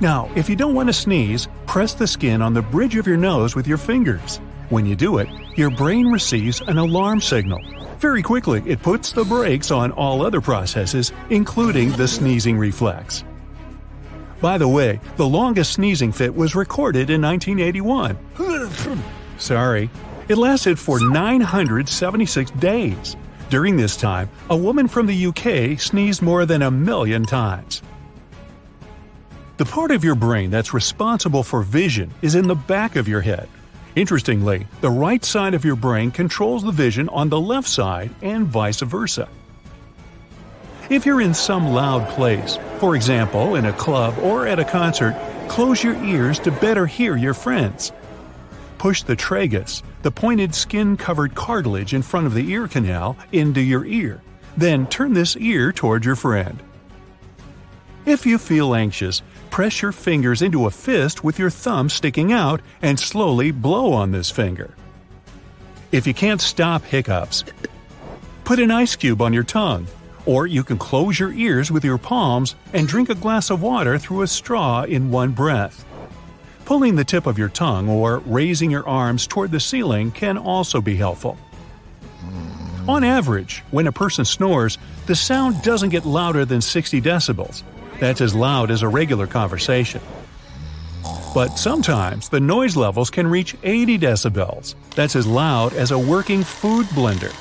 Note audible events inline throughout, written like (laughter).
Now, if you don't want to sneeze, press the skin on the bridge of your nose with your fingers. When you do it, your brain receives an alarm signal. Very quickly, it puts the brakes on all other processes, including the sneezing reflex. By the way, the longest sneezing fit was recorded in 1981. (laughs) Sorry. It lasted for 976 days. During this time, a woman from the UK sneezed more than a million times. The part of your brain that's responsible for vision is in the back of your head. Interestingly, the right side of your brain controls the vision on the left side and vice versa. If you're in some loud place, for example in a club or at a concert, close your ears to better hear your friends. Push the tragus, the pointed skin covered cartilage in front of the ear canal, into your ear. Then turn this ear toward your friend. If you feel anxious, press your fingers into a fist with your thumb sticking out and slowly blow on this finger. If you can't stop hiccups, put an ice cube on your tongue or you can close your ears with your palms and drink a glass of water through a straw in one breath. Pulling the tip of your tongue or raising your arms toward the ceiling can also be helpful. On average, when a person snores, the sound doesn't get louder than 60 decibels. That's as loud as a regular conversation. But sometimes the noise levels can reach 80 decibels. That's as loud as a working food blender.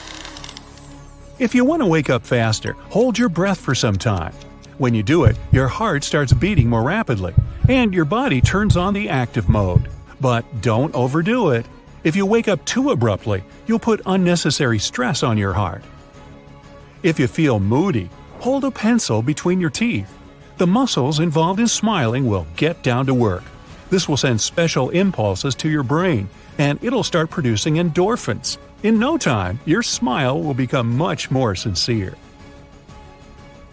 If you want to wake up faster, hold your breath for some time. When you do it, your heart starts beating more rapidly, and your body turns on the active mode. But don't overdo it. If you wake up too abruptly, you'll put unnecessary stress on your heart. If you feel moody, hold a pencil between your teeth. The muscles involved in smiling will get down to work. This will send special impulses to your brain, and it'll start producing endorphins. In no time, your smile will become much more sincere.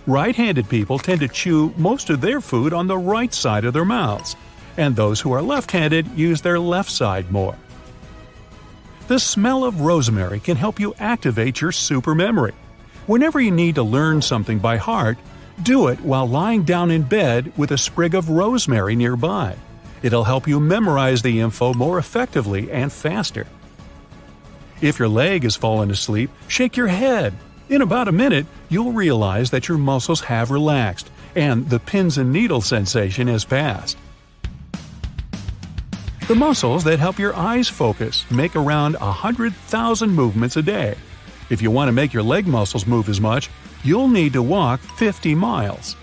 Right handed people tend to chew most of their food on the right side of their mouths, and those who are left handed use their left side more. The smell of rosemary can help you activate your super memory. Whenever you need to learn something by heart, do it while lying down in bed with a sprig of rosemary nearby. It'll help you memorize the info more effectively and faster. If your leg has fallen asleep, shake your head. In about a minute, you'll realize that your muscles have relaxed and the pins and needles sensation has passed. The muscles that help your eyes focus make around 100,000 movements a day. If you want to make your leg muscles move as much, you'll need to walk 50 miles.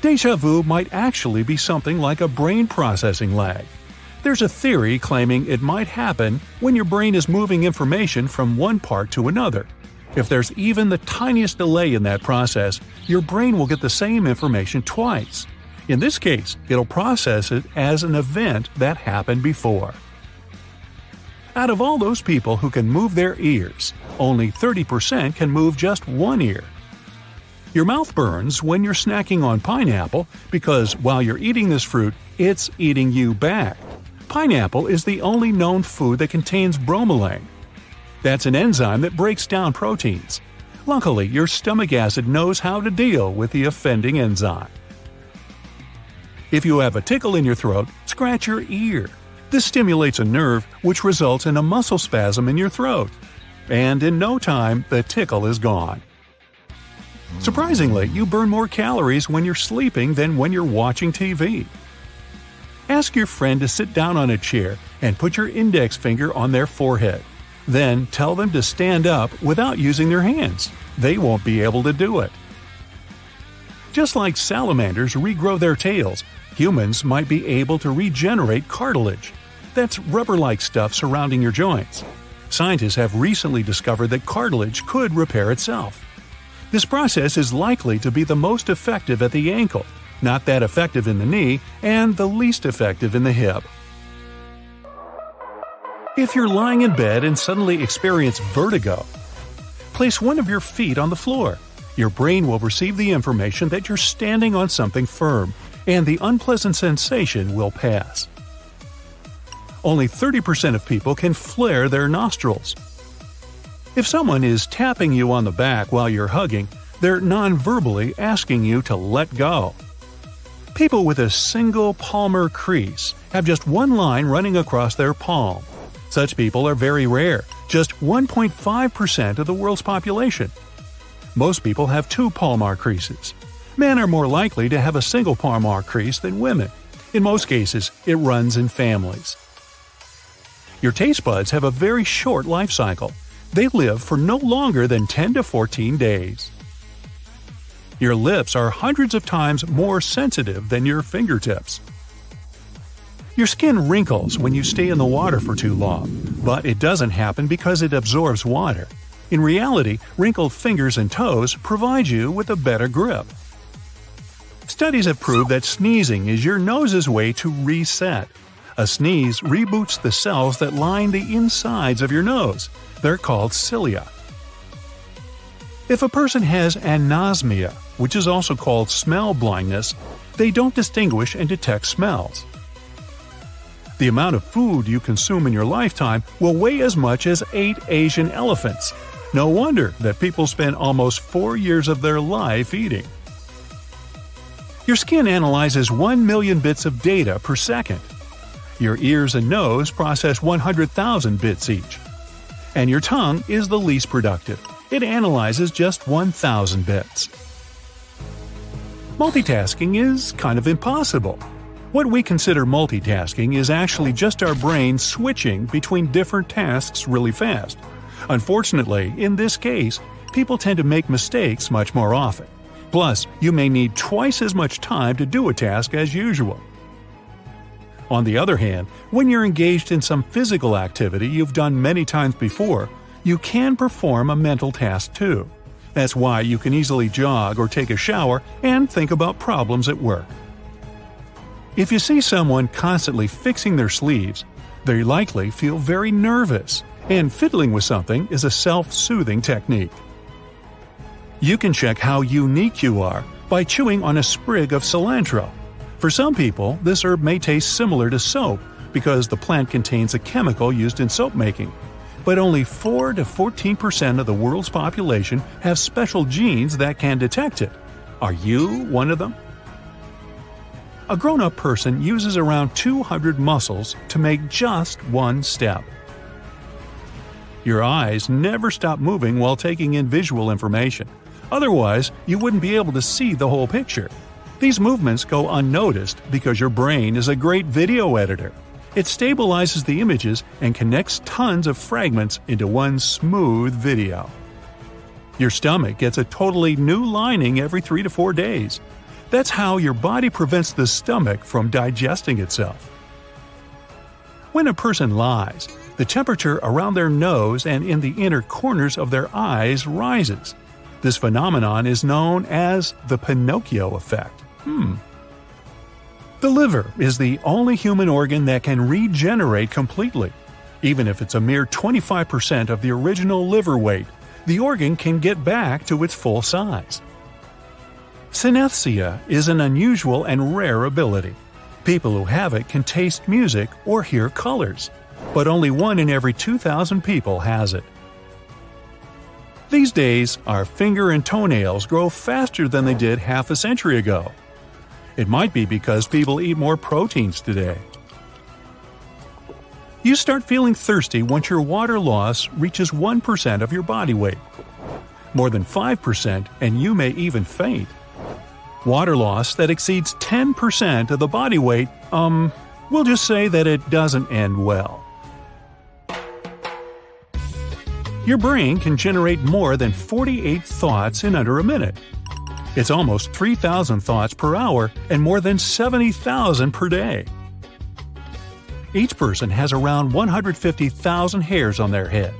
Deja vu might actually be something like a brain processing lag. There's a theory claiming it might happen when your brain is moving information from one part to another. If there's even the tiniest delay in that process, your brain will get the same information twice. In this case, it'll process it as an event that happened before. Out of all those people who can move their ears, only 30% can move just one ear. Your mouth burns when you're snacking on pineapple because while you're eating this fruit, it's eating you back. Pineapple is the only known food that contains bromelain. That's an enzyme that breaks down proteins. Luckily, your stomach acid knows how to deal with the offending enzyme. If you have a tickle in your throat, scratch your ear. This stimulates a nerve, which results in a muscle spasm in your throat. And in no time, the tickle is gone. Surprisingly, you burn more calories when you're sleeping than when you're watching TV. Ask your friend to sit down on a chair and put your index finger on their forehead. Then tell them to stand up without using their hands. They won't be able to do it. Just like salamanders regrow their tails, humans might be able to regenerate cartilage. That's rubber like stuff surrounding your joints. Scientists have recently discovered that cartilage could repair itself. This process is likely to be the most effective at the ankle not that effective in the knee, and the least effective in the hip. If you're lying in bed and suddenly experience vertigo, place one of your feet on the floor. Your brain will receive the information that you're standing on something firm, and the unpleasant sensation will pass. Only 30% of people can flare their nostrils. If someone is tapping you on the back while you're hugging, they're non verbally asking you to let go. People with a single palmar crease have just one line running across their palm. Such people are very rare, just 1.5% of the world's population. Most people have two palmar creases. Men are more likely to have a single palmar crease than women. In most cases, it runs in families. Your taste buds have a very short life cycle. They live for no longer than 10 to 14 days. Your lips are hundreds of times more sensitive than your fingertips. Your skin wrinkles when you stay in the water for too long, but it doesn't happen because it absorbs water. In reality, wrinkled fingers and toes provide you with a better grip. Studies have proved that sneezing is your nose's way to reset. A sneeze reboots the cells that line the insides of your nose. They're called cilia. If a person has anosmia, which is also called smell blindness, they don't distinguish and detect smells. The amount of food you consume in your lifetime will weigh as much as eight Asian elephants. No wonder that people spend almost four years of their life eating. Your skin analyzes 1 million bits of data per second. Your ears and nose process 100,000 bits each. And your tongue is the least productive. It analyzes just 1,000 bits. Multitasking is kind of impossible. What we consider multitasking is actually just our brain switching between different tasks really fast. Unfortunately, in this case, people tend to make mistakes much more often. Plus, you may need twice as much time to do a task as usual. On the other hand, when you're engaged in some physical activity you've done many times before, you can perform a mental task too. That's why you can easily jog or take a shower and think about problems at work. If you see someone constantly fixing their sleeves, they likely feel very nervous, and fiddling with something is a self soothing technique. You can check how unique you are by chewing on a sprig of cilantro. For some people, this herb may taste similar to soap because the plant contains a chemical used in soap making. But only 4 to 14% of the world's population have special genes that can detect it. Are you one of them? A grown up person uses around 200 muscles to make just one step. Your eyes never stop moving while taking in visual information. Otherwise, you wouldn't be able to see the whole picture. These movements go unnoticed because your brain is a great video editor. It stabilizes the images and connects tons of fragments into one smooth video. Your stomach gets a totally new lining every 3 to 4 days. That's how your body prevents the stomach from digesting itself. When a person lies, the temperature around their nose and in the inner corners of their eyes rises. This phenomenon is known as the Pinocchio effect. Hmm. The liver is the only human organ that can regenerate completely. Even if it's a mere 25% of the original liver weight, the organ can get back to its full size. Synesthesia is an unusual and rare ability. People who have it can taste music or hear colors, but only one in every 2,000 people has it. These days, our finger and toenails grow faster than they did half a century ago. It might be because people eat more proteins today. You start feeling thirsty once your water loss reaches 1% of your body weight. More than 5%, and you may even faint. Water loss that exceeds 10% of the body weight, um, we'll just say that it doesn't end well. Your brain can generate more than 48 thoughts in under a minute. It's almost 3,000 thoughts per hour and more than 70,000 per day. Each person has around 150,000 hairs on their head.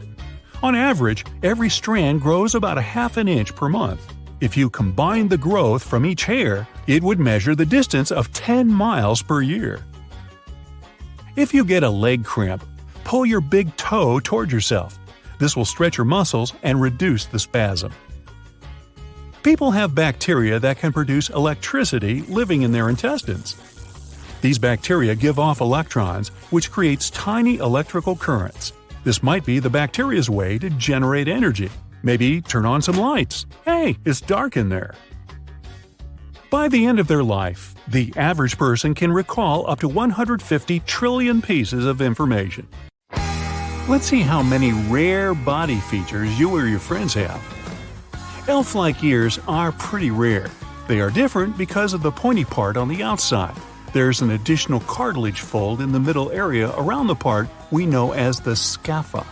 On average, every strand grows about a half an inch per month. If you combine the growth from each hair, it would measure the distance of 10 miles per year. If you get a leg cramp, pull your big toe toward yourself. This will stretch your muscles and reduce the spasm. People have bacteria that can produce electricity living in their intestines. These bacteria give off electrons, which creates tiny electrical currents. This might be the bacteria's way to generate energy. Maybe turn on some lights. Hey, it's dark in there. By the end of their life, the average person can recall up to 150 trillion pieces of information. Let's see how many rare body features you or your friends have. Elf like ears are pretty rare. They are different because of the pointy part on the outside. There's an additional cartilage fold in the middle area around the part we know as the scapha.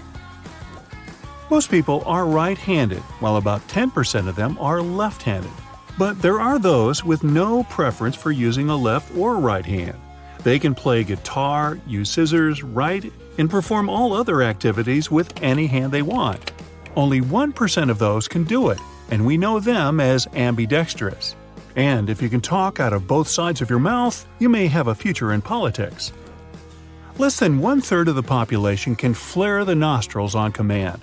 Most people are right handed, while about 10% of them are left handed. But there are those with no preference for using a left or right hand. They can play guitar, use scissors, write, and perform all other activities with any hand they want. Only 1% of those can do it, and we know them as ambidextrous. And if you can talk out of both sides of your mouth, you may have a future in politics. Less than one third of the population can flare the nostrils on command.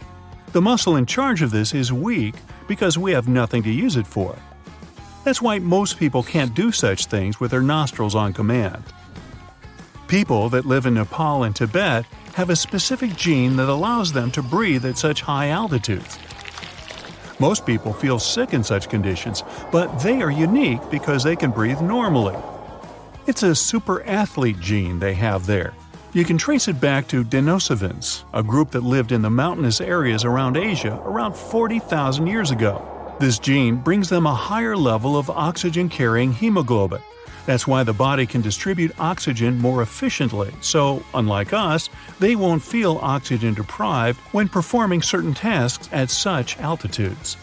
The muscle in charge of this is weak because we have nothing to use it for. That's why most people can't do such things with their nostrils on command. People that live in Nepal and Tibet have a specific gene that allows them to breathe at such high altitudes. Most people feel sick in such conditions, but they are unique because they can breathe normally. It's a super athlete gene they have there. You can trace it back to Denisovans, a group that lived in the mountainous areas around Asia around 40,000 years ago. This gene brings them a higher level of oxygen carrying hemoglobin. That's why the body can distribute oxygen more efficiently, so, unlike us, they won't feel oxygen deprived when performing certain tasks at such altitudes.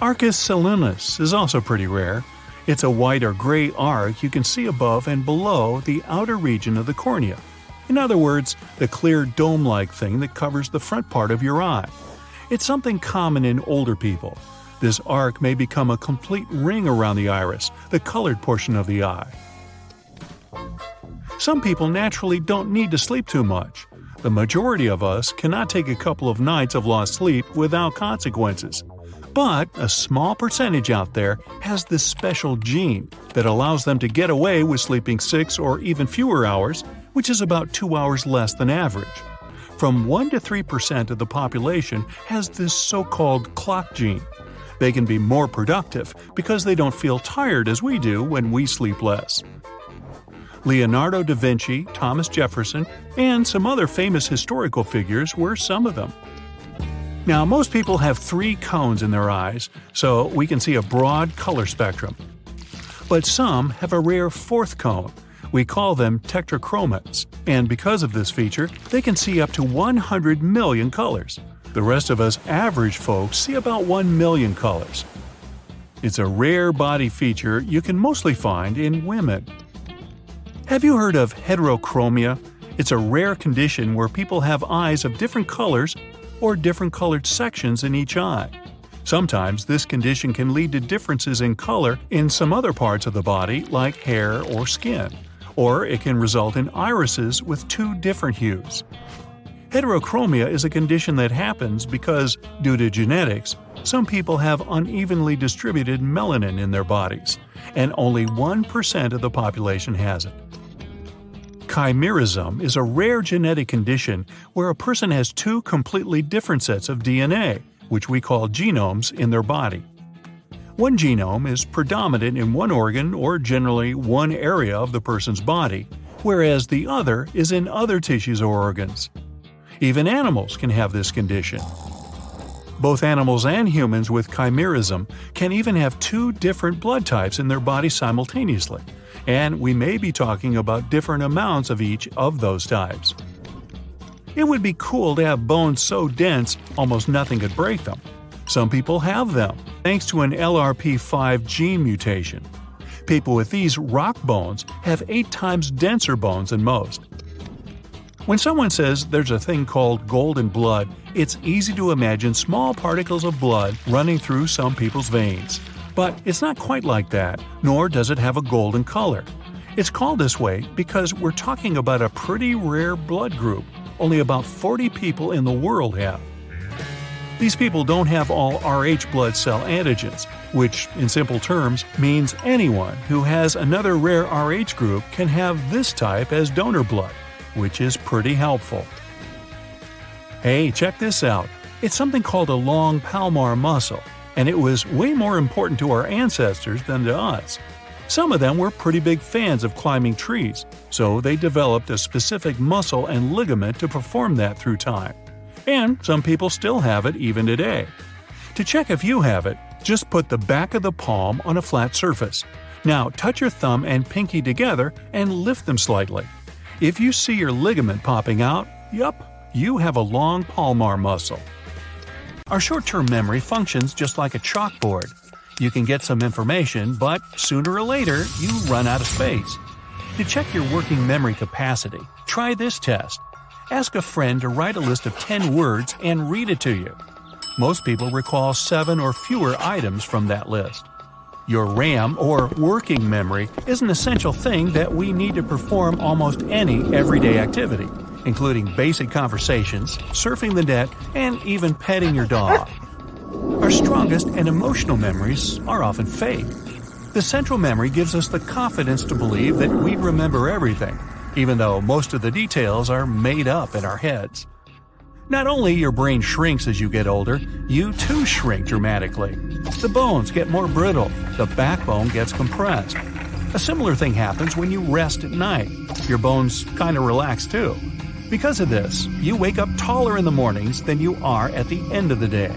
Arcus senilis is also pretty rare. It's a white or gray arc you can see above and below the outer region of the cornea. In other words, the clear dome like thing that covers the front part of your eye. It's something common in older people. This arc may become a complete ring around the iris, the colored portion of the eye. Some people naturally don't need to sleep too much. The majority of us cannot take a couple of nights of lost sleep without consequences. But a small percentage out there has this special gene that allows them to get away with sleeping six or even fewer hours, which is about two hours less than average. From 1 to 3% of the population has this so called clock gene. They can be more productive because they don't feel tired as we do when we sleep less. Leonardo da Vinci, Thomas Jefferson, and some other famous historical figures were some of them. Now, most people have three cones in their eyes, so we can see a broad color spectrum. But some have a rare fourth cone, we call them tetrachromats, and because of this feature, they can see up to 100 million colors. The rest of us average folks see about 1 million colors. It's a rare body feature you can mostly find in women. Have you heard of heterochromia? It's a rare condition where people have eyes of different colors or different colored sections in each eye. Sometimes this condition can lead to differences in color in some other parts of the body, like hair or skin or it can result in irises with two different hues. Heterochromia is a condition that happens because, due to genetics, some people have unevenly distributed melanin in their bodies, and only 1% of the population has it. Chimerism is a rare genetic condition where a person has two completely different sets of DNA, which we call genomes, in their body. One genome is predominant in one organ or generally one area of the person's body, whereas the other is in other tissues or organs. Even animals can have this condition. Both animals and humans with chimerism can even have two different blood types in their body simultaneously, and we may be talking about different amounts of each of those types. It would be cool to have bones so dense almost nothing could break them. Some people have them, thanks to an LRP5 gene mutation. People with these rock bones have 8 times denser bones than most. When someone says there's a thing called golden blood, it's easy to imagine small particles of blood running through some people's veins. But it's not quite like that, nor does it have a golden color. It's called this way because we're talking about a pretty rare blood group only about 40 people in the world have. These people don't have all Rh blood cell antigens, which, in simple terms, means anyone who has another rare Rh group can have this type as donor blood, which is pretty helpful. Hey, check this out. It's something called a long palmar muscle. and it was way more important to our ancestors than to us. Some of them were pretty big fans of climbing trees, so they developed a specific muscle and ligament to perform that through time. And some people still have it even today. To check if you have it, just put the back of the palm on a flat surface. Now touch your thumb and pinky together and lift them slightly. If you see your ligament popping out, yup, you have a long palmar muscle. Our short term memory functions just like a chalkboard. You can get some information, but sooner or later, you run out of space. To check your working memory capacity, try this test. Ask a friend to write a list of 10 words and read it to you. Most people recall 7 or fewer items from that list. Your RAM, or working memory, is an essential thing that we need to perform almost any everyday activity including basic conversations, surfing the net, and even petting your dog. Our strongest and emotional memories are often fake. The central memory gives us the confidence to believe that we remember everything, even though most of the details are made up in our heads. Not only your brain shrinks as you get older, you too shrink dramatically. The bones get more brittle, the backbone gets compressed. A similar thing happens when you rest at night. Your bones kind of relax too. Because of this, you wake up taller in the mornings than you are at the end of the day.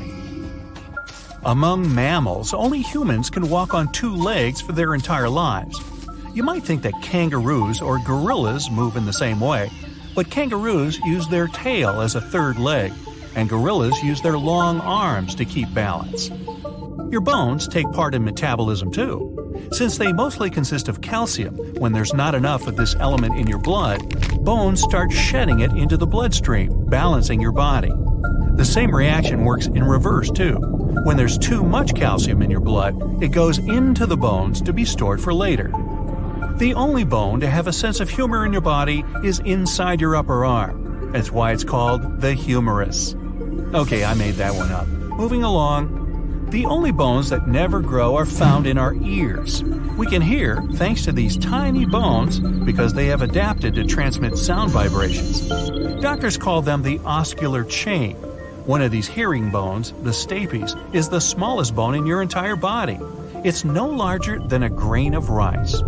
Among mammals, only humans can walk on two legs for their entire lives. You might think that kangaroos or gorillas move in the same way, but kangaroos use their tail as a third leg, and gorillas use their long arms to keep balance. Your bones take part in metabolism too. Since they mostly consist of calcium, when there's not enough of this element in your blood, bones start shedding it into the bloodstream, balancing your body. The same reaction works in reverse too. When there's too much calcium in your blood, it goes into the bones to be stored for later. The only bone to have a sense of humor in your body is inside your upper arm. That's why it's called the humerus. Okay, I made that one up. Moving along, the only bones that never grow are found in our ears. We can hear thanks to these tiny bones because they have adapted to transmit sound vibrations. Doctors call them the ossicular chain. One of these hearing bones, the stapes, is the smallest bone in your entire body. It's no larger than a grain of rice.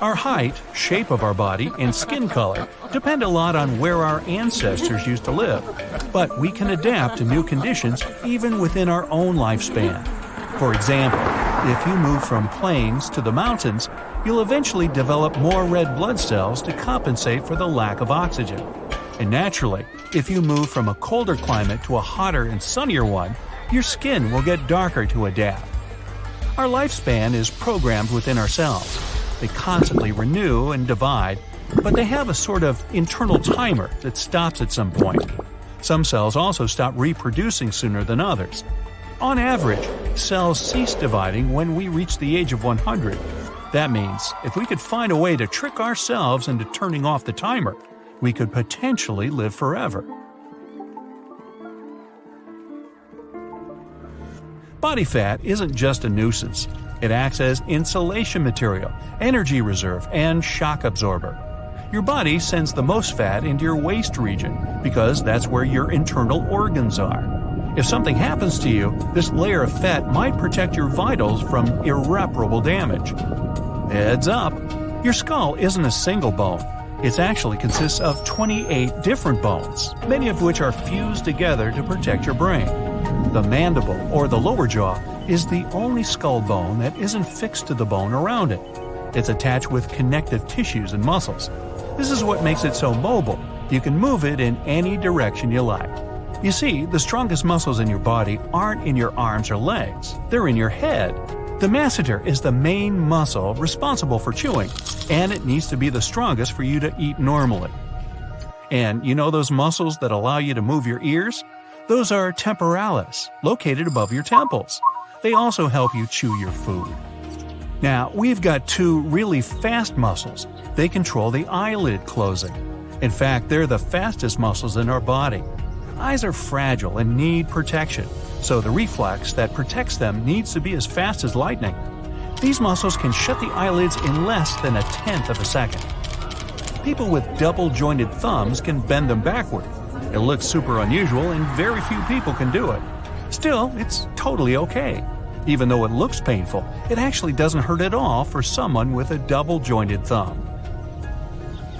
Our height, shape of our body, and skin color depend a lot on where our ancestors used to live, but we can adapt to new conditions even within our own lifespan. For example, if you move from plains to the mountains, you'll eventually develop more red blood cells to compensate for the lack of oxygen. And naturally, if you move from a colder climate to a hotter and sunnier one, your skin will get darker to adapt. Our lifespan is programmed within ourselves they constantly renew and divide, but they have a sort of internal timer that stops at some point. Some cells also stop reproducing sooner than others. On average, cells cease dividing when we reach the age of 100. That means if we could find a way to trick ourselves into turning off the timer, we could potentially live forever. Body fat isn't just a nuisance. It acts as insulation material, energy reserve, and shock absorber. Your body sends the most fat into your waist region because that's where your internal organs are. If something happens to you, this layer of fat might protect your vitals from irreparable damage. Heads up! Your skull isn't a single bone. It actually consists of 28 different bones, many of which are fused together to protect your brain. The mandible, or the lower jaw, is the only skull bone that isn't fixed to the bone around it. It's attached with connective tissues and muscles. This is what makes it so mobile. You can move it in any direction you like. You see, the strongest muscles in your body aren't in your arms or legs, they're in your head. The masseter is the main muscle responsible for chewing, and it needs to be the strongest for you to eat normally. And you know those muscles that allow you to move your ears? Those are temporalis, located above your temples. They also help you chew your food. Now, we've got two really fast muscles. They control the eyelid closing. In fact, they're the fastest muscles in our body. Eyes are fragile and need protection, so the reflex that protects them needs to be as fast as lightning. These muscles can shut the eyelids in less than a tenth of a second. People with double jointed thumbs can bend them backward, it looks super unusual and very few people can do it. Still, it's totally okay. Even though it looks painful, it actually doesn't hurt at all for someone with a double jointed thumb.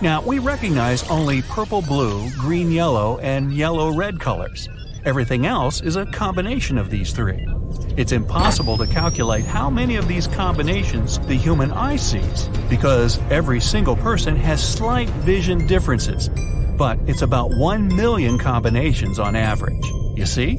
Now, we recognize only purple blue, green yellow, and yellow red colors. Everything else is a combination of these three. It's impossible to calculate how many of these combinations the human eye sees, because every single person has slight vision differences. But it's about 1 million combinations on average. You see?